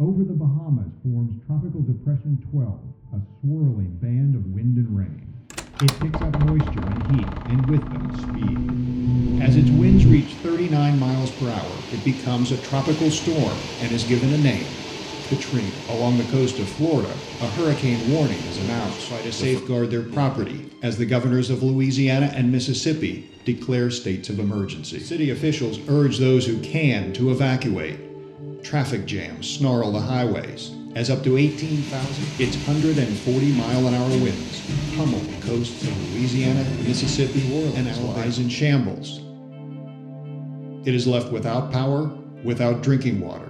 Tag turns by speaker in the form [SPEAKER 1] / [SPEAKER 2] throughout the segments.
[SPEAKER 1] Over the Bahamas forms Tropical Depression 12, a swirling band of wind and rain. It picks up moisture and heat, and with them, speed. As its winds reach 39 miles per hour, it becomes a tropical storm and is given a name, Katrina. Along the coast of Florida, a hurricane warning is announced to try to safeguard their property as the governors of Louisiana and Mississippi declare states of emergency. City officials urge those who can to evacuate. Traffic jams snarl the highways as up to 18,000, its 140 mile an hour winds pummel the coasts of Louisiana, Mississippi, and allies in shambles. It is left without power, without drinking water.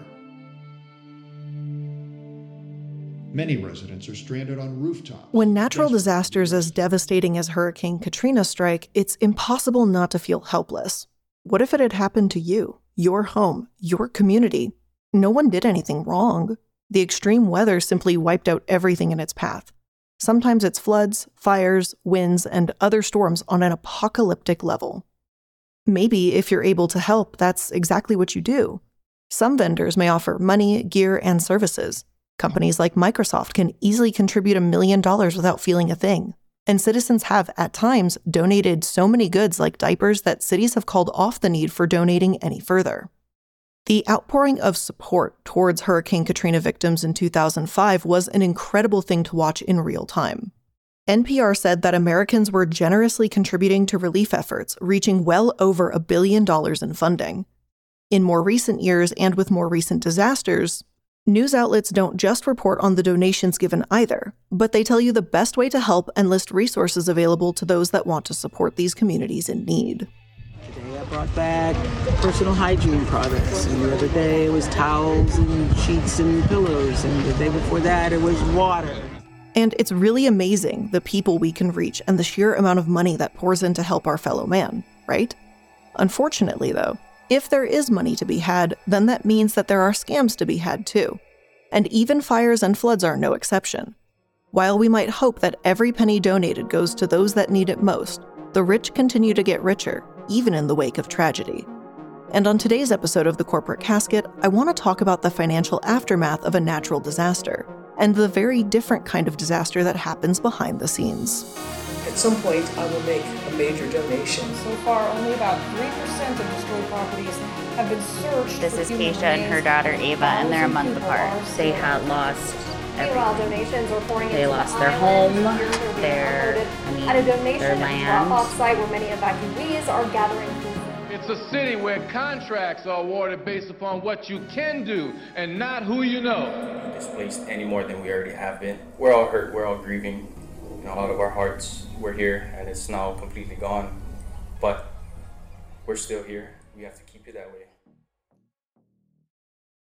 [SPEAKER 1] Many residents are stranded on rooftops.
[SPEAKER 2] When natural disasters as devastating as Hurricane Katrina strike, it's impossible not to feel helpless. What if it had happened to you, your home, your community? No one did anything wrong. The extreme weather simply wiped out everything in its path. Sometimes it's floods, fires, winds, and other storms on an apocalyptic level. Maybe if you're able to help, that's exactly what you do. Some vendors may offer money, gear, and services. Companies like Microsoft can easily contribute a million dollars without feeling a thing. And citizens have, at times, donated so many goods like diapers that cities have called off the need for donating any further. The outpouring of support towards Hurricane Katrina victims in 2005 was an incredible thing to watch in real time. NPR said that Americans were generously contributing to relief efforts, reaching well over a billion dollars in funding. In more recent years and with more recent disasters, News outlets don't just report on the donations given either, but they tell you the best way to help and list resources available to those that want to support these communities in need.
[SPEAKER 3] Today I brought back personal hygiene products, and the other day it was towels and sheets and pillows, and the day before that it was water.
[SPEAKER 2] And it's really amazing the people we can reach and the sheer amount of money that pours in to help our fellow man, right? Unfortunately, though, if there is money to be had, then that means that there are scams to be had too. And even fires and floods are no exception. While we might hope that every penny donated goes to those that need it most, the rich continue to get richer, even in the wake of tragedy. And on today's episode of The Corporate Casket, I want to talk about the financial aftermath of a natural disaster and the very different kind of disaster that happens behind the scenes.
[SPEAKER 4] At some point, I will make a major donation.
[SPEAKER 5] So far, only about 3% of destroyed properties have been searched.
[SPEAKER 6] This is Keisha and her daughter Ava, and they're a month apart. They had lost
[SPEAKER 7] Meanwhile, donations are pouring
[SPEAKER 6] They
[SPEAKER 7] into
[SPEAKER 6] lost
[SPEAKER 7] the
[SPEAKER 6] their
[SPEAKER 7] island.
[SPEAKER 6] home,
[SPEAKER 7] Here they're being
[SPEAKER 6] their-
[SPEAKER 7] unloaded
[SPEAKER 6] I mean,
[SPEAKER 7] at a donation
[SPEAKER 6] their land.
[SPEAKER 7] drop-off site where many evacuees are gathering food.
[SPEAKER 8] It's a city where contracts are awarded based upon what you can do and not who you know.
[SPEAKER 9] displaced any more than we already have been. We're all hurt, we're all grieving. You know, all of our hearts were here and it's now completely gone. But we're still here. We have to keep it that way.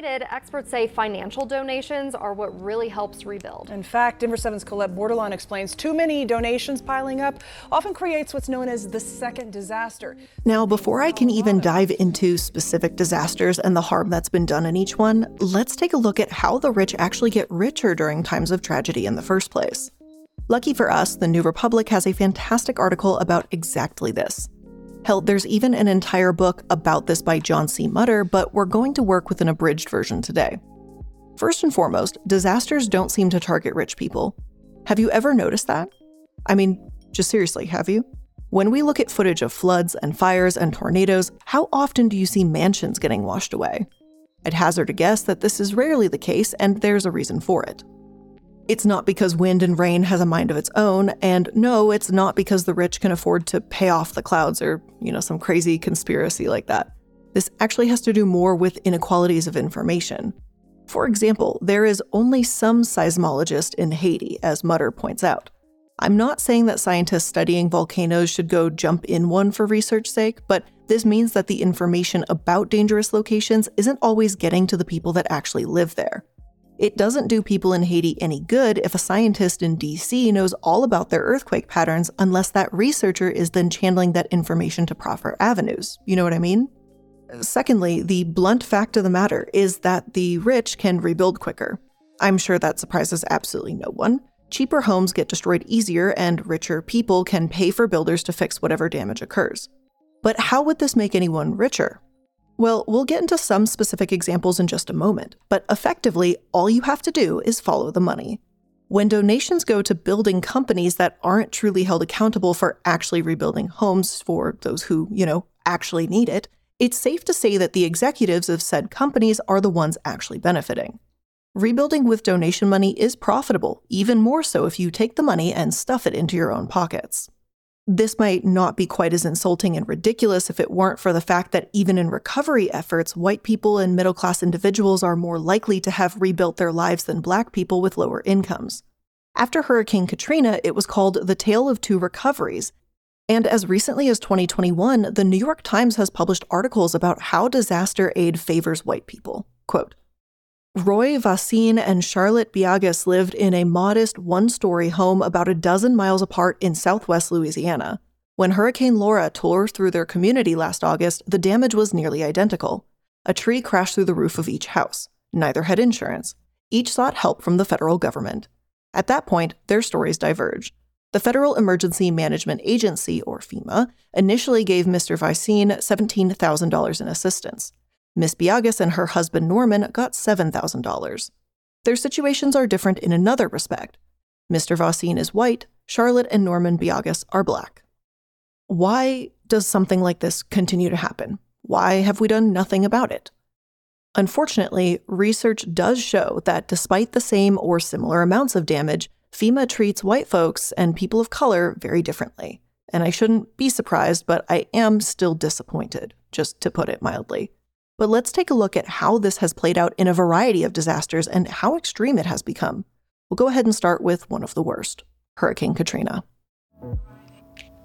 [SPEAKER 10] needed, experts say financial donations are what really helps rebuild.
[SPEAKER 5] In fact, Denver 7's Colette Bordelon explains too many donations piling up often creates what's known as the second disaster.
[SPEAKER 2] Now, before I can even dive into specific disasters and the harm that's been done in each one, let's take a look at how the rich actually get richer during times of tragedy in the first place. Lucky for us, the New Republic has a fantastic article about exactly this. Hell, there's even an entire book about this by John C. Mutter, but we're going to work with an abridged version today. First and foremost, disasters don't seem to target rich people. Have you ever noticed that? I mean, just seriously, have you? When we look at footage of floods and fires and tornadoes, how often do you see mansions getting washed away? I'd hazard a guess that this is rarely the case, and there's a reason for it. It's not because wind and rain has a mind of its own, and no, it's not because the rich can afford to pay off the clouds or, you know, some crazy conspiracy like that. This actually has to do more with inequalities of information. For example, there is only some seismologist in Haiti, as Mutter points out. I'm not saying that scientists studying volcanoes should go jump in one for research sake, but this means that the information about dangerous locations isn't always getting to the people that actually live there. It doesn't do people in Haiti any good if a scientist in DC knows all about their earthquake patterns unless that researcher is then channeling that information to proper avenues. You know what I mean? Secondly, the blunt fact of the matter is that the rich can rebuild quicker. I'm sure that surprises absolutely no one cheaper homes get destroyed easier and richer people can pay for builders to fix whatever damage occurs. But how would this make anyone richer? Well, we'll get into some specific examples in just a moment, but effectively, all you have to do is follow the money. When donations go to building companies that aren't truly held accountable for actually rebuilding homes for those who, you know, actually need it, it's safe to say that the executives of said companies are the ones actually benefiting. Rebuilding with donation money is profitable, even more so if you take the money and stuff it into your own pockets. This might not be quite as insulting and ridiculous if it weren't for the fact that even in recovery efforts, white people and middle class individuals are more likely to have rebuilt their lives than black people with lower incomes. After Hurricane Katrina, it was called the Tale of Two Recoveries. And as recently as 2021, the New York Times has published articles about how disaster aid favors white people. Quote, Roy Vaccine and Charlotte Biagas lived in a modest one story home about a dozen miles apart in southwest Louisiana. When Hurricane Laura tore through their community last August, the damage was nearly identical. A tree crashed through the roof of each house. Neither had insurance. Each sought help from the federal government. At that point, their stories diverged. The Federal Emergency Management Agency, or FEMA, initially gave Mr. Vaccine $17,000 in assistance. Miss Biagas and her husband Norman got $7,000. Their situations are different in another respect. Mr. Vaccine is white, Charlotte and Norman Biagas are black. Why does something like this continue to happen? Why have we done nothing about it? Unfortunately, research does show that despite the same or similar amounts of damage, FEMA treats white folks and people of color very differently. And I shouldn't be surprised, but I am still disappointed, just to put it mildly. But let's take a look at how this has played out in a variety of disasters and how extreme it has become. We'll go ahead and start with one of the worst Hurricane Katrina.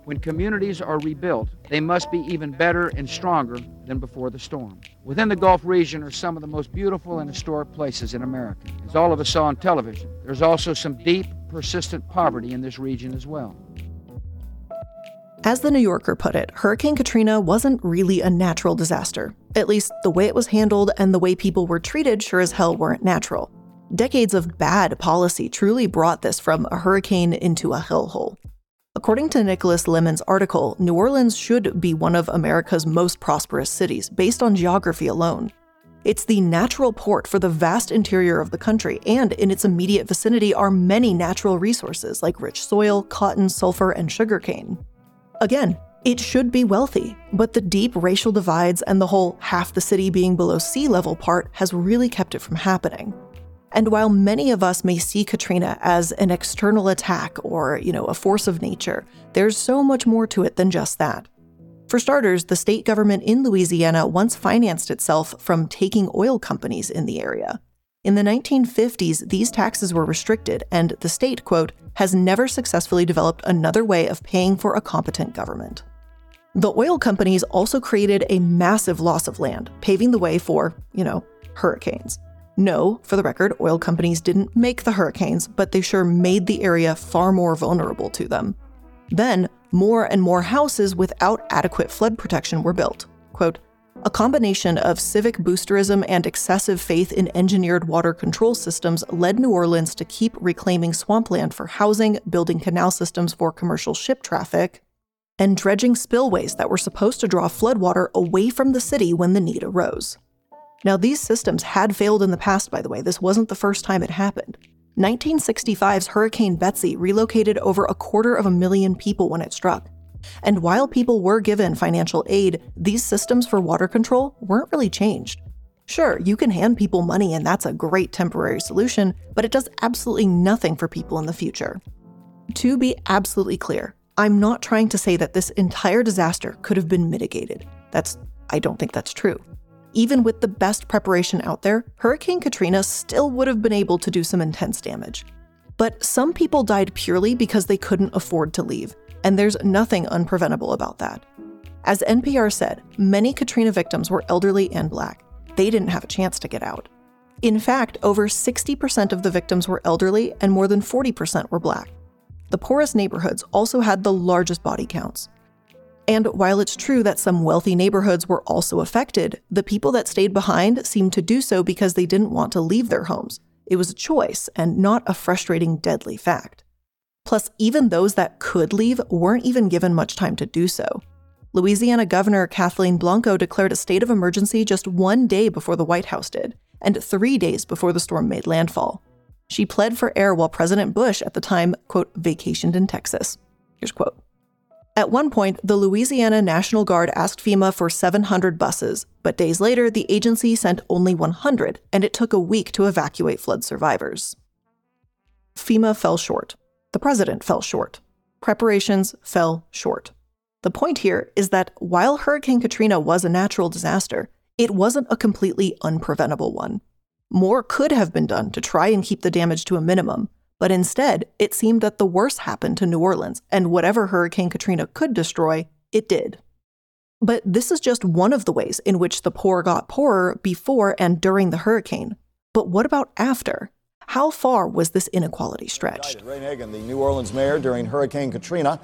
[SPEAKER 11] When communities are rebuilt, they must be even better and stronger than before the storm. Within the Gulf region are some of the most beautiful and historic places in America. As all of us saw on television, there's also some deep, persistent poverty in this region as well.
[SPEAKER 2] As the New Yorker put it, Hurricane Katrina wasn't really a natural disaster. At least, the way it was handled and the way people were treated sure as hell weren't natural. Decades of bad policy truly brought this from a hurricane into a hellhole. According to Nicholas Lemann's article, New Orleans should be one of America's most prosperous cities, based on geography alone. It's the natural port for the vast interior of the country, and in its immediate vicinity are many natural resources like rich soil, cotton, sulfur, and sugarcane. Again, it should be wealthy, but the deep racial divides and the whole half the city being below sea level part has really kept it from happening. And while many of us may see Katrina as an external attack or, you know, a force of nature, there's so much more to it than just that. For starters, the state government in Louisiana once financed itself from taking oil companies in the area. In the 1950s, these taxes were restricted, and the state, quote, has never successfully developed another way of paying for a competent government. The oil companies also created a massive loss of land, paving the way for, you know, hurricanes. No, for the record, oil companies didn't make the hurricanes, but they sure made the area far more vulnerable to them. Then, more and more houses without adequate flood protection were built. Quote, A combination of civic boosterism and excessive faith in engineered water control systems led New Orleans to keep reclaiming swampland for housing, building canal systems for commercial ship traffic, and dredging spillways that were supposed to draw floodwater away from the city when the need arose. Now, these systems had failed in the past, by the way. This wasn't the first time it happened. 1965's Hurricane Betsy relocated over a quarter of a million people when it struck. And while people were given financial aid, these systems for water control weren't really changed. Sure, you can hand people money and that's a great temporary solution, but it does absolutely nothing for people in the future. To be absolutely clear, I'm not trying to say that this entire disaster could have been mitigated. That's I don't think that's true. Even with the best preparation out there, Hurricane Katrina still would have been able to do some intense damage. But some people died purely because they couldn't afford to leave, and there's nothing unpreventable about that. As NPR said, many Katrina victims were elderly and black. They didn't have a chance to get out. In fact, over 60% of the victims were elderly and more than 40% were black. The poorest neighborhoods also had the largest body counts. And while it's true that some wealthy neighborhoods were also affected, the people that stayed behind seemed to do so because they didn't want to leave their homes. It was a choice and not a frustrating, deadly fact. Plus, even those that could leave weren't even given much time to do so. Louisiana Governor Kathleen Blanco declared a state of emergency just one day before the White House did, and three days before the storm made landfall. She pled for air while President Bush at the time, quote, vacationed in Texas. Here's quote. At one point, the Louisiana National Guard asked FEMA for 700 buses, but days later, the agency sent only 100, and it took a week to evacuate flood survivors. FEMA fell short. The president fell short. Preparations fell short. The point here is that while Hurricane Katrina was a natural disaster, it wasn't a completely unpreventable one. More could have been done to try and keep the damage to a minimum, but instead, it seemed that the worst happened to New Orleans, and whatever Hurricane Katrina could destroy, it did. But this is just one of the ways in which the poor got poorer before and during the hurricane. But what about after? How far was this inequality stretched?
[SPEAKER 12] Ray Nagin, the New Orleans mayor during Hurricane Katrina,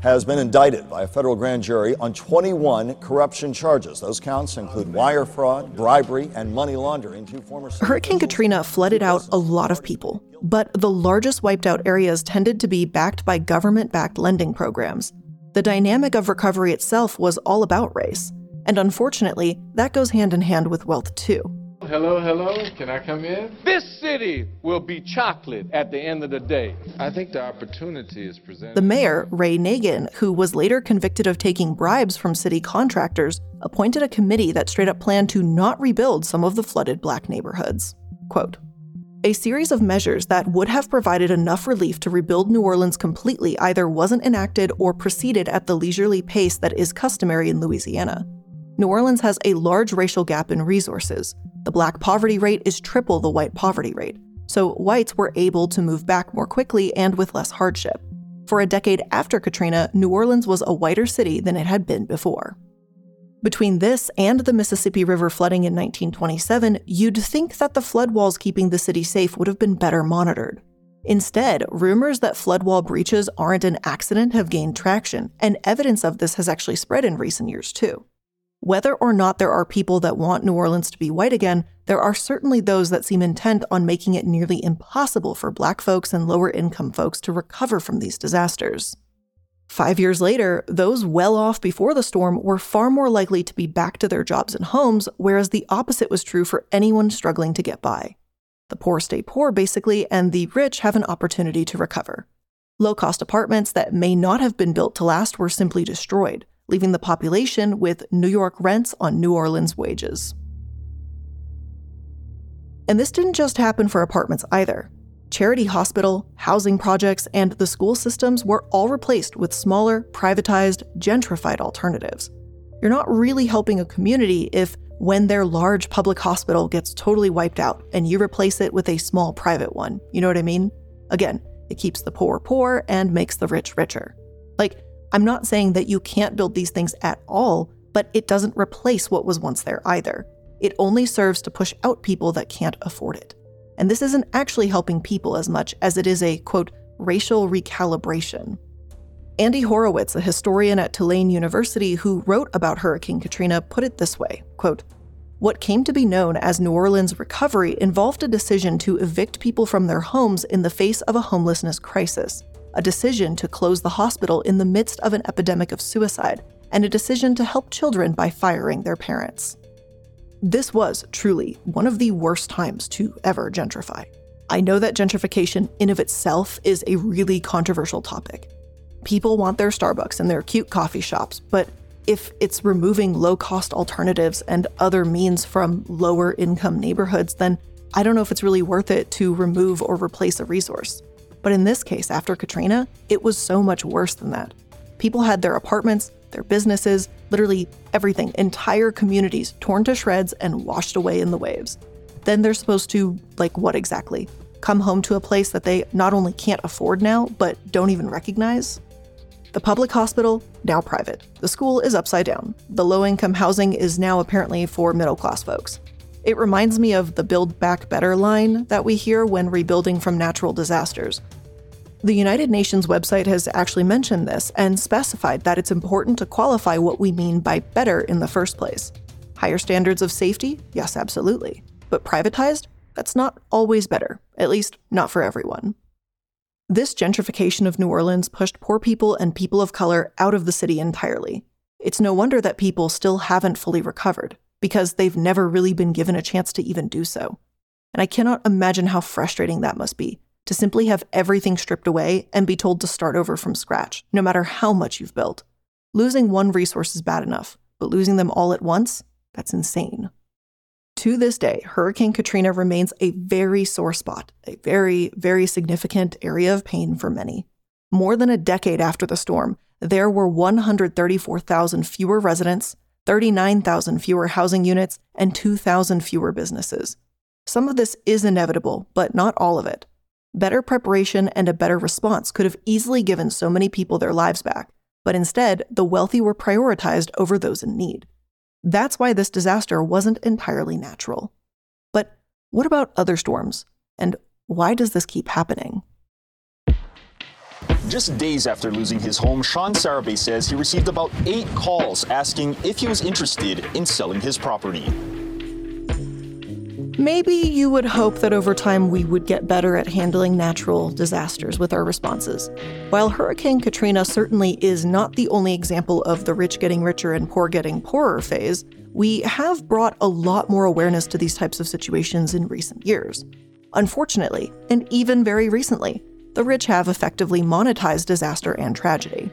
[SPEAKER 12] has been indicted by a federal grand jury on 21 corruption charges. Those counts include wire fraud, bribery, and money laundering to former.
[SPEAKER 2] Hurricane Katrina flooded out a lot of people, but the largest wiped out areas tended to be backed by government backed lending programs. The dynamic of recovery itself was all about race. And unfortunately, that goes hand in hand with wealth too.
[SPEAKER 8] Hello, hello. Can I come in? This city will be chocolate at the end of the day. I think the opportunity is presented.
[SPEAKER 2] The mayor, Ray Nagin, who was later convicted of taking bribes from city contractors, appointed a committee that straight up planned to not rebuild some of the flooded black neighborhoods. Quote, a series of measures that would have provided enough relief to rebuild New Orleans completely either wasn't enacted or proceeded at the leisurely pace that is customary in Louisiana. New Orleans has a large racial gap in resources. The black poverty rate is triple the white poverty rate, so whites were able to move back more quickly and with less hardship. For a decade after Katrina, New Orleans was a whiter city than it had been before. Between this and the Mississippi River flooding in 1927, you'd think that the flood walls keeping the city safe would have been better monitored. Instead, rumors that flood wall breaches aren't an accident have gained traction, and evidence of this has actually spread in recent years too. Whether or not there are people that want New Orleans to be white again, there are certainly those that seem intent on making it nearly impossible for black folks and lower income folks to recover from these disasters. Five years later, those well off before the storm were far more likely to be back to their jobs and homes, whereas the opposite was true for anyone struggling to get by. The poor stay poor, basically, and the rich have an opportunity to recover. Low cost apartments that may not have been built to last were simply destroyed leaving the population with New York rents on New Orleans wages. And this didn't just happen for apartments either. Charity hospital, housing projects, and the school systems were all replaced with smaller, privatized, gentrified alternatives. You're not really helping a community if, when their large public hospital gets totally wiped out and you replace it with a small private one. You know what I mean? Again, it keeps the poor poor and makes the rich richer. Like, I'm not saying that you can't build these things at all, but it doesn't replace what was once there either. It only serves to push out people that can't afford it. And this isn't actually helping people as much as it is a quote, racial recalibration. Andy Horowitz, a historian at Tulane University who wrote about Hurricane Katrina, put it this way quote, What came to be known as New Orleans recovery involved a decision to evict people from their homes in the face of a homelessness crisis, a decision to close the hospital in the midst of an epidemic of suicide, and a decision to help children by firing their parents. This was truly one of the worst times to ever gentrify. I know that gentrification in of itself is a really controversial topic. People want their Starbucks and their cute coffee shops, but if it's removing low cost alternatives and other means from lower income neighborhoods, then I don't know if it's really worth it to remove or replace a resource. But in this case, after Katrina, it was so much worse than that. People had their apartments, their businesses, literally everything, entire communities torn to shreds and washed away in the waves. Then they're supposed to, like, what exactly? Come home to a place that they not only can't afford now, but don't even recognize? The public hospital, now private. The school is upside down. The low income housing is now apparently for middle class folks. It reminds me of the Build Back Better line that we hear when rebuilding from natural disasters. The United Nations website has actually mentioned this and specified that it's important to qualify what we mean by better in the first place. Higher standards of safety? Yes, absolutely. But privatized? That's not always better, at least not for everyone. This gentrification of New Orleans pushed poor people and people of color out of the city entirely. It's no wonder that people still haven't fully recovered, because they've never really been given a chance to even do so. And I cannot imagine how frustrating that must be to simply have everything stripped away and be told to start over from scratch, no matter how much you've built. Losing one resource is bad enough, but losing them all at once? That's insane. To this day, Hurricane Katrina remains a very sore spot, a very, very significant area of pain for many. More than a decade after the storm, there were 134,000 fewer residents, 39,000 fewer housing units, and 2,000 fewer businesses. Some of this is inevitable, but not all of it. Better preparation and a better response could have easily given so many people their lives back, but instead, the wealthy were prioritized over those in need. That's why this disaster wasn't entirely natural. But what about other storms? And why does this keep happening?
[SPEAKER 13] Just days after losing his home, Sean Sarabay says he received about eight calls asking if he was interested in selling his property.
[SPEAKER 2] Maybe you would hope that over time we would get better at handling natural disasters with our responses. While Hurricane Katrina certainly is not the only example of the rich getting richer and poor getting poorer phase, we have brought a lot more awareness to these types of situations in recent years. Unfortunately, and even very recently, the rich have effectively monetized disaster and tragedy.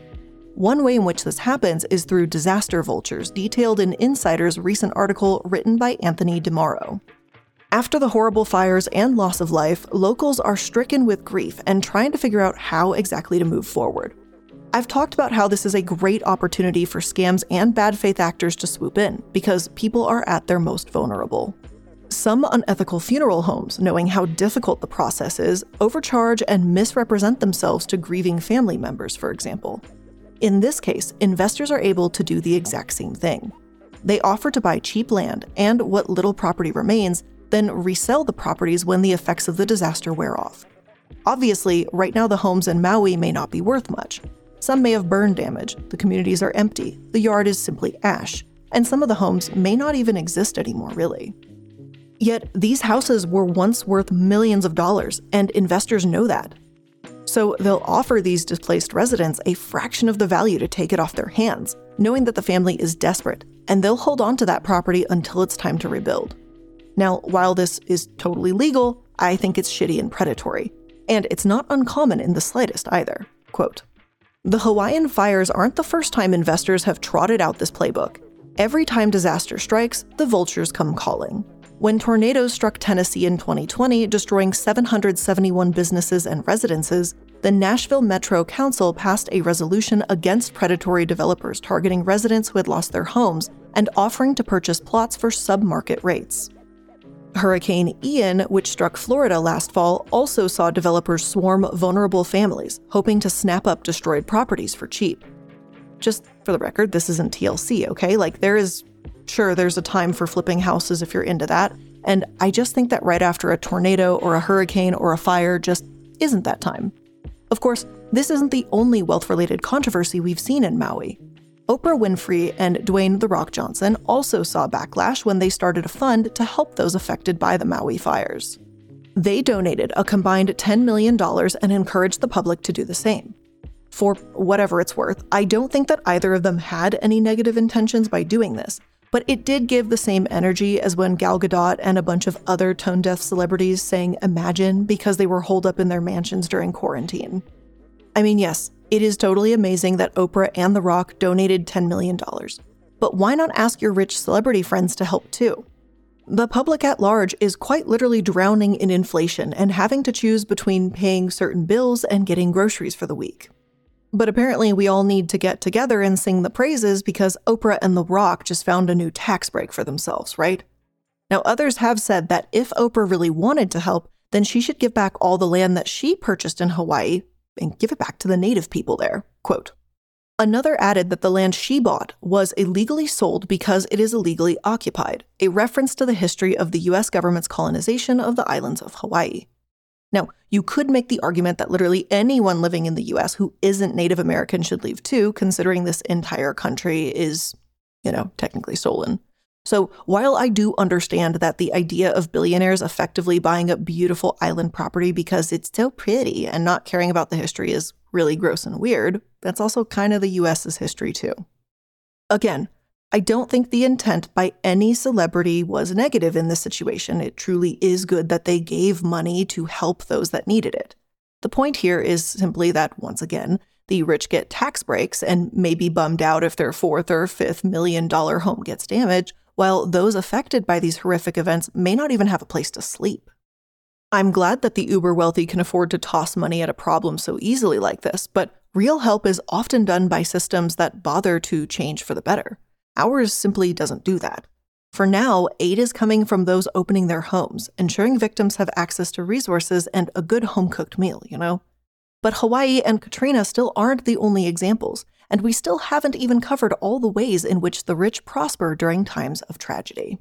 [SPEAKER 2] One way in which this happens is through disaster vultures, detailed in Insider's recent article written by Anthony DeMauro. After the horrible fires and loss of life, locals are stricken with grief and trying to figure out how exactly to move forward. I've talked about how this is a great opportunity for scams and bad faith actors to swoop in because people are at their most vulnerable. Some unethical funeral homes, knowing how difficult the process is, overcharge and misrepresent themselves to grieving family members, for example. In this case, investors are able to do the exact same thing. They offer to buy cheap land and what little property remains then resell the properties when the effects of the disaster wear off. Obviously, right now the homes in Maui may not be worth much. Some may have burn damage, the communities are empty, the yard is simply ash, and some of the homes may not even exist anymore, really. Yet, these houses were once worth millions of dollars, and investors know that. So, they'll offer these displaced residents a fraction of the value to take it off their hands, knowing that the family is desperate, and they'll hold on to that property until it's time to rebuild. Now, while this is totally legal, I think it's shitty and predatory. And it's not uncommon in the slightest either. Quote The Hawaiian fires aren't the first time investors have trotted out this playbook. Every time disaster strikes, the vultures come calling. When tornadoes struck Tennessee in 2020, destroying 771 businesses and residences, the Nashville Metro Council passed a resolution against predatory developers targeting residents who had lost their homes and offering to purchase plots for submarket rates. Hurricane Ian, which struck Florida last fall, also saw developers swarm vulnerable families, hoping to snap up destroyed properties for cheap. Just for the record, this isn't TLC, okay? Like, there is, sure, there's a time for flipping houses if you're into that. And I just think that right after a tornado or a hurricane or a fire just isn't that time. Of course, this isn't the only wealth related controversy we've seen in Maui. Oprah Winfrey and Dwayne The Rock Johnson also saw backlash when they started a fund to help those affected by the Maui fires. They donated a combined $10 million and encouraged the public to do the same. For whatever it's worth, I don't think that either of them had any negative intentions by doing this, but it did give the same energy as when Gal Gadot and a bunch of other tone deaf celebrities sang Imagine because they were holed up in their mansions during quarantine. I mean, yes, it is totally amazing that Oprah and The Rock donated $10 million. But why not ask your rich celebrity friends to help too? The public at large is quite literally drowning in inflation and having to choose between paying certain bills and getting groceries for the week. But apparently, we all need to get together and sing the praises because Oprah and The Rock just found a new tax break for themselves, right? Now, others have said that if Oprah really wanted to help, then she should give back all the land that she purchased in Hawaii and give it back to the native people there. Quote Another added that the land she bought was illegally sold because it is illegally occupied, a reference to the history of the US government's colonization of the islands of Hawaii. Now, you could make the argument that literally anyone living in the US who isn't Native American should leave too, considering this entire country is, you know, technically stolen. So, while I do understand that the idea of billionaires effectively buying up beautiful island property because it's so pretty and not caring about the history is really gross and weird, that's also kind of the US's history too. Again, I don't think the intent by any celebrity was negative in this situation. It truly is good that they gave money to help those that needed it. The point here is simply that, once again, the rich get tax breaks and may be bummed out if their fourth or fifth million dollar home gets damaged, while those affected by these horrific events may not even have a place to sleep. I'm glad that the uber wealthy can afford to toss money at a problem so easily like this, but real help is often done by systems that bother to change for the better. Ours simply doesn't do that. For now, aid is coming from those opening their homes, ensuring victims have access to resources and a good home cooked meal, you know? But Hawaii and Katrina still aren't the only examples and we still haven't even covered all the ways in which the rich prosper during times of tragedy.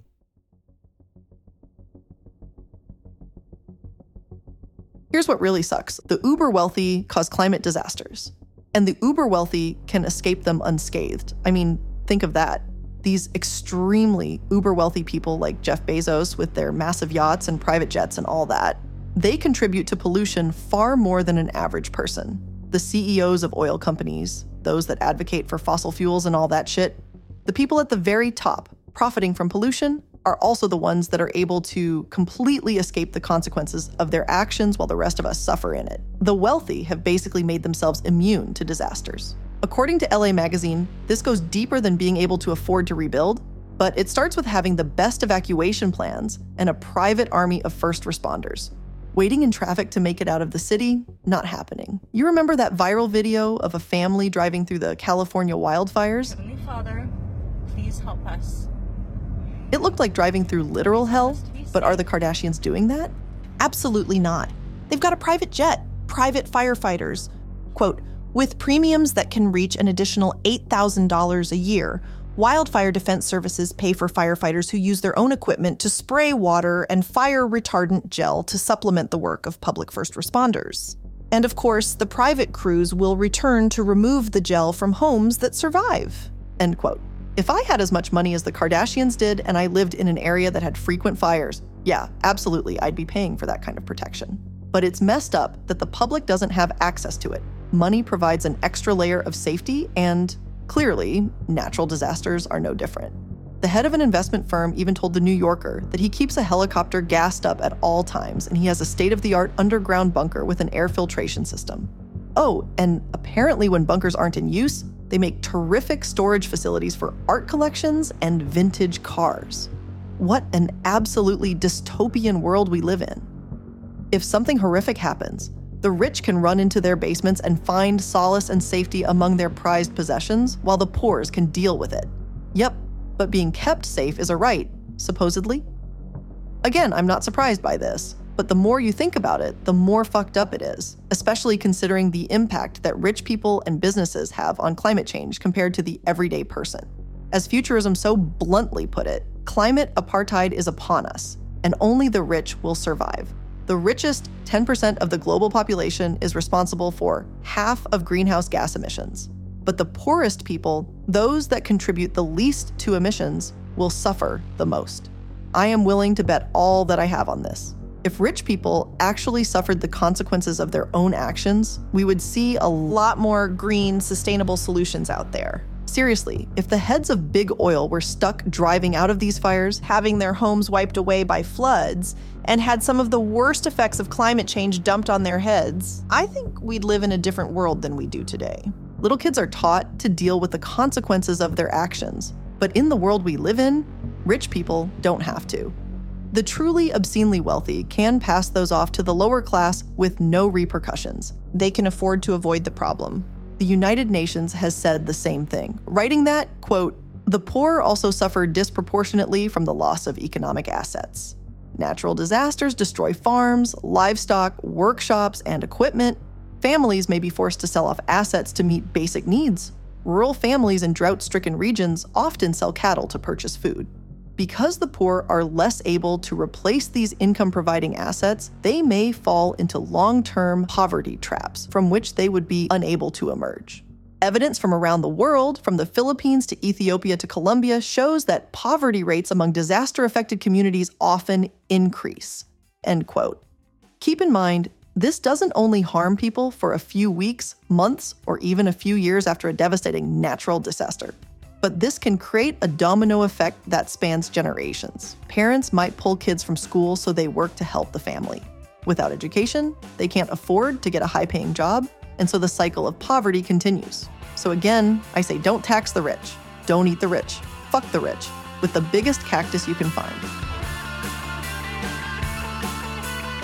[SPEAKER 2] Here's what really sucks the uber wealthy cause climate disasters, and the uber wealthy can escape them unscathed. I mean, think of that. These extremely uber wealthy people like Jeff Bezos with their massive yachts and private jets and all that, they contribute to pollution far more than an average person. The CEOs of oil companies, those that advocate for fossil fuels and all that shit, the people at the very top profiting from pollution are also the ones that are able to completely escape the consequences of their actions while the rest of us suffer in it. The wealthy have basically made themselves immune to disasters. According to LA Magazine, this goes deeper than being able to afford to rebuild, but it starts with having the best evacuation plans and a private army of first responders. Waiting in traffic to make it out of the city, not happening. You remember that viral video of a family driving through the California wildfires?
[SPEAKER 14] Heavenly Father, please help us.
[SPEAKER 2] It looked like driving through literal hell, but are the Kardashians doing that? Absolutely not. They've got a private jet, private firefighters. Quote, with premiums that can reach an additional $8,000 a year, Wildfire Defense Services pay for firefighters who use their own equipment to spray water and fire retardant gel to supplement the work of public first responders. And of course, the private crews will return to remove the gel from homes that survive. End quote. If I had as much money as the Kardashians did and I lived in an area that had frequent fires, yeah, absolutely, I'd be paying for that kind of protection. But it's messed up that the public doesn't have access to it. Money provides an extra layer of safety, and Clearly, natural disasters are no different. The head of an investment firm even told The New Yorker that he keeps a helicopter gassed up at all times and he has a state of the art underground bunker with an air filtration system. Oh, and apparently, when bunkers aren't in use, they make terrific storage facilities for art collections and vintage cars. What an absolutely dystopian world we live in. If something horrific happens, the rich can run into their basements and find solace and safety among their prized possessions, while the poors can deal with it. Yep, but being kept safe is a right, supposedly. Again, I'm not surprised by this, but the more you think about it, the more fucked up it is, especially considering the impact that rich people and businesses have on climate change compared to the everyday person. As Futurism so bluntly put it, climate apartheid is upon us, and only the rich will survive. The richest 10% of the global population is responsible for half of greenhouse gas emissions. But the poorest people, those that contribute the least to emissions, will suffer the most. I am willing to bet all that I have on this. If rich people actually suffered the consequences of their own actions, we would see a lot more green, sustainable solutions out there. Seriously, if the heads of big oil were stuck driving out of these fires, having their homes wiped away by floods, and had some of the worst effects of climate change dumped on their heads, I think we'd live in a different world than we do today. Little kids are taught to deal with the consequences of their actions, but in the world we live in, rich people don't have to. The truly obscenely wealthy can pass those off to the lower class with no repercussions. They can afford to avoid the problem. The United Nations has said the same thing, writing that, quote, the poor also suffer disproportionately from the loss of economic assets. Natural disasters destroy farms, livestock, workshops, and equipment. Families may be forced to sell off assets to meet basic needs. Rural families in drought stricken regions often sell cattle to purchase food. Because the poor are less able to replace these income providing assets, they may fall into long term poverty traps from which they would be unable to emerge. Evidence from around the world, from the Philippines to Ethiopia to Colombia, shows that poverty rates among disaster affected communities often increase. End quote. Keep in mind, this doesn't only harm people for a few weeks, months, or even a few years after a devastating natural disaster. But this can create a domino effect that spans generations. Parents might pull kids from school so they work to help the family. Without education, they can't afford to get a high paying job, and so the cycle of poverty continues. So again, I say don't tax the rich, don't eat the rich, fuck the rich, with the biggest cactus you can find.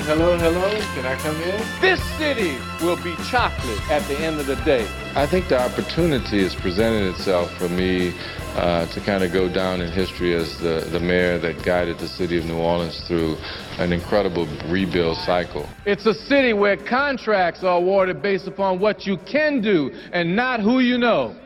[SPEAKER 8] Hello, hello, can I come in? This city will be chocolate at the end of the day. I think the opportunity has presented itself for me uh, to kind of go down in history as the, the mayor that guided the city of New Orleans through an incredible rebuild cycle. It's a city where contracts are awarded based upon what you can do and not who you know.